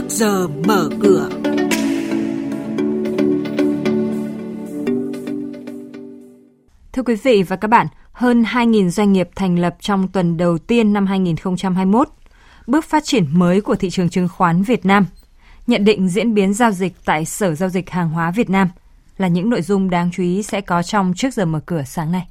trước giờ mở cửa. Thưa quý vị và các bạn, hơn 2.000 doanh nghiệp thành lập trong tuần đầu tiên năm 2021. Bước phát triển mới của thị trường chứng khoán Việt Nam. Nhận định diễn biến giao dịch tại Sở Giao dịch Hàng hóa Việt Nam là những nội dung đáng chú ý sẽ có trong trước giờ mở cửa sáng nay.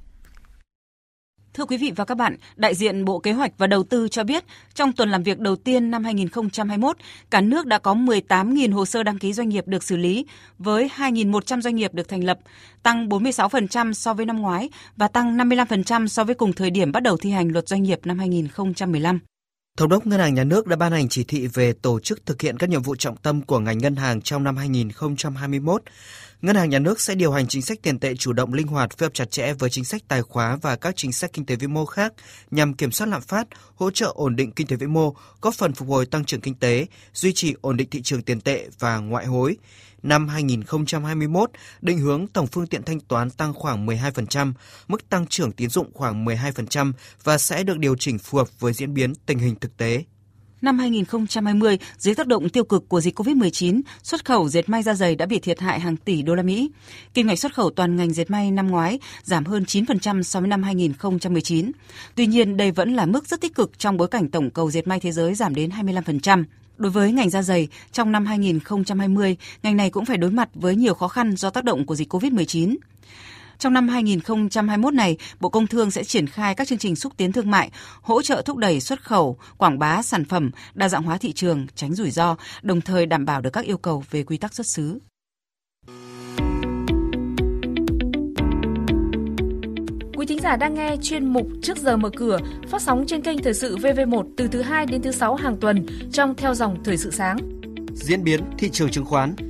Thưa quý vị và các bạn, đại diện Bộ Kế hoạch và Đầu tư cho biết, trong tuần làm việc đầu tiên năm 2021, cả nước đã có 18.000 hồ sơ đăng ký doanh nghiệp được xử lý, với 2.100 doanh nghiệp được thành lập, tăng 46% so với năm ngoái và tăng 55% so với cùng thời điểm bắt đầu thi hành luật doanh nghiệp năm 2015. Thống đốc Ngân hàng Nhà nước đã ban hành chỉ thị về tổ chức thực hiện các nhiệm vụ trọng tâm của ngành ngân hàng trong năm 2021. Ngân hàng Nhà nước sẽ điều hành chính sách tiền tệ chủ động linh hoạt phối hợp chặt chẽ với chính sách tài khóa và các chính sách kinh tế vĩ mô khác nhằm kiểm soát lạm phát, hỗ trợ ổn định kinh tế vĩ mô, góp phần phục hồi tăng trưởng kinh tế, duy trì ổn định thị trường tiền tệ và ngoại hối. Năm 2021, định hướng tổng phương tiện thanh toán tăng khoảng 12%, mức tăng trưởng tín dụng khoảng 12% và sẽ được điều chỉnh phù hợp với diễn biến tình hình thực tế. Năm 2020, dưới tác động tiêu cực của dịch COVID-19, xuất khẩu dệt may da dày đã bị thiệt hại hàng tỷ đô la Mỹ. Kim ngạch xuất khẩu toàn ngành dệt may năm ngoái giảm hơn 9% so với năm 2019. Tuy nhiên, đây vẫn là mức rất tích cực trong bối cảnh tổng cầu dệt may thế giới giảm đến 25%. Đối với ngành da dày, trong năm 2020, ngành này cũng phải đối mặt với nhiều khó khăn do tác động của dịch COVID-19. Trong năm 2021 này, Bộ Công Thương sẽ triển khai các chương trình xúc tiến thương mại, hỗ trợ thúc đẩy xuất khẩu, quảng bá sản phẩm, đa dạng hóa thị trường, tránh rủi ro, đồng thời đảm bảo được các yêu cầu về quy tắc xuất xứ. Quý thính giả đang nghe chuyên mục Trước giờ mở cửa phát sóng trên kênh Thời sự VV1 từ thứ 2 đến thứ 6 hàng tuần trong theo dòng Thời sự sáng. Diễn biến thị trường chứng khoán,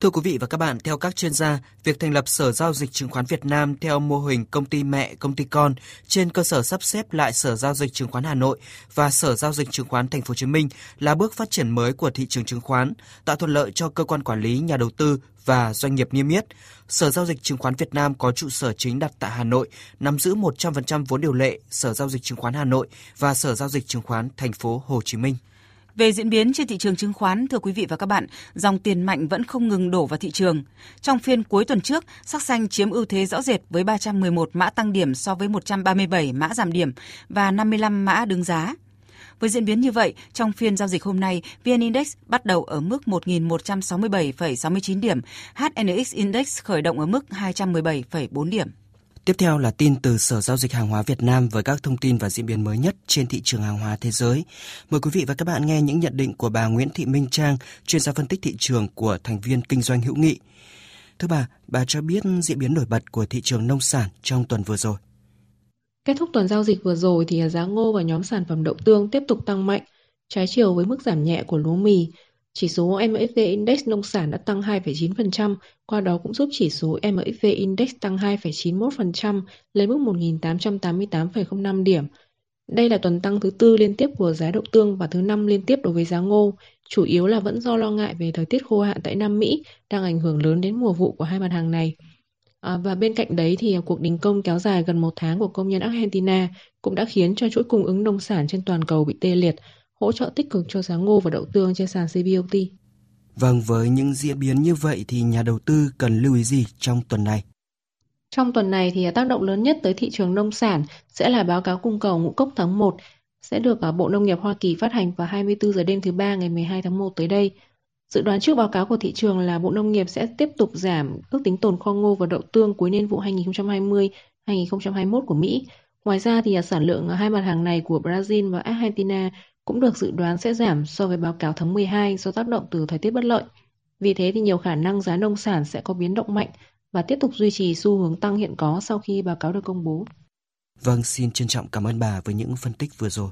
Thưa quý vị và các bạn, theo các chuyên gia, việc thành lập Sở Giao dịch Chứng khoán Việt Nam theo mô hình công ty mẹ, công ty con trên cơ sở sắp xếp lại Sở Giao dịch Chứng khoán Hà Nội và Sở Giao dịch Chứng khoán Thành phố Hồ Chí Minh là bước phát triển mới của thị trường chứng khoán, tạo thuận lợi cho cơ quan quản lý, nhà đầu tư và doanh nghiệp niêm yết. Sở Giao dịch Chứng khoán Việt Nam có trụ sở chính đặt tại Hà Nội, nắm giữ 100% vốn điều lệ Sở Giao dịch Chứng khoán Hà Nội và Sở Giao dịch Chứng khoán Thành phố Hồ Chí Minh. Về diễn biến trên thị trường chứng khoán, thưa quý vị và các bạn, dòng tiền mạnh vẫn không ngừng đổ vào thị trường. Trong phiên cuối tuần trước, sắc xanh chiếm ưu thế rõ rệt với 311 mã tăng điểm so với 137 mã giảm điểm và 55 mã đứng giá. Với diễn biến như vậy, trong phiên giao dịch hôm nay, VN Index bắt đầu ở mức 1.167,69 điểm, HNX Index khởi động ở mức 217,4 điểm. Tiếp theo là tin từ Sở Giao dịch Hàng hóa Việt Nam với các thông tin và diễn biến mới nhất trên thị trường hàng hóa thế giới. Mời quý vị và các bạn nghe những nhận định của bà Nguyễn Thị Minh Trang, chuyên gia phân tích thị trường của thành viên kinh doanh hữu nghị. Thưa bà, bà cho biết diễn biến nổi bật của thị trường nông sản trong tuần vừa rồi. Kết thúc tuần giao dịch vừa rồi thì giá ngô và nhóm sản phẩm đậu tương tiếp tục tăng mạnh, trái chiều với mức giảm nhẹ của lúa mì. Chỉ số MSV Index nông sản đã tăng 2,9%, qua đó cũng giúp chỉ số MSV Index tăng 2,91% lên mức 1.888,05 điểm. Đây là tuần tăng thứ tư liên tiếp của giá đậu tương và thứ năm liên tiếp đối với giá ngô, chủ yếu là vẫn do lo ngại về thời tiết khô hạn tại Nam Mỹ đang ảnh hưởng lớn đến mùa vụ của hai mặt hàng này. À, và bên cạnh đấy thì cuộc đình công kéo dài gần một tháng của công nhân Argentina cũng đã khiến cho chuỗi cung ứng nông sản trên toàn cầu bị tê liệt, hỗ trợ tích cực cho giá ngô và đậu tương trên sàn CBOT. Vâng, với những diễn biến như vậy thì nhà đầu tư cần lưu ý gì trong tuần này? Trong tuần này thì tác động lớn nhất tới thị trường nông sản sẽ là báo cáo cung cầu ngũ cốc tháng 1 sẽ được ở Bộ Nông nghiệp Hoa Kỳ phát hành vào 24 giờ đêm thứ ba ngày 12 tháng 1 tới đây. Dự đoán trước báo cáo của thị trường là Bộ Nông nghiệp sẽ tiếp tục giảm ước tính tồn kho ngô và đậu tương cuối niên vụ 2020-2021 của Mỹ. Ngoài ra thì sản lượng hai mặt hàng này của Brazil và Argentina cũng được dự đoán sẽ giảm so với báo cáo tháng 12 do tác động từ thời tiết bất lợi. Vì thế thì nhiều khả năng giá nông sản sẽ có biến động mạnh và tiếp tục duy trì xu hướng tăng hiện có sau khi báo cáo được công bố. Vâng, xin trân trọng cảm ơn bà với những phân tích vừa rồi.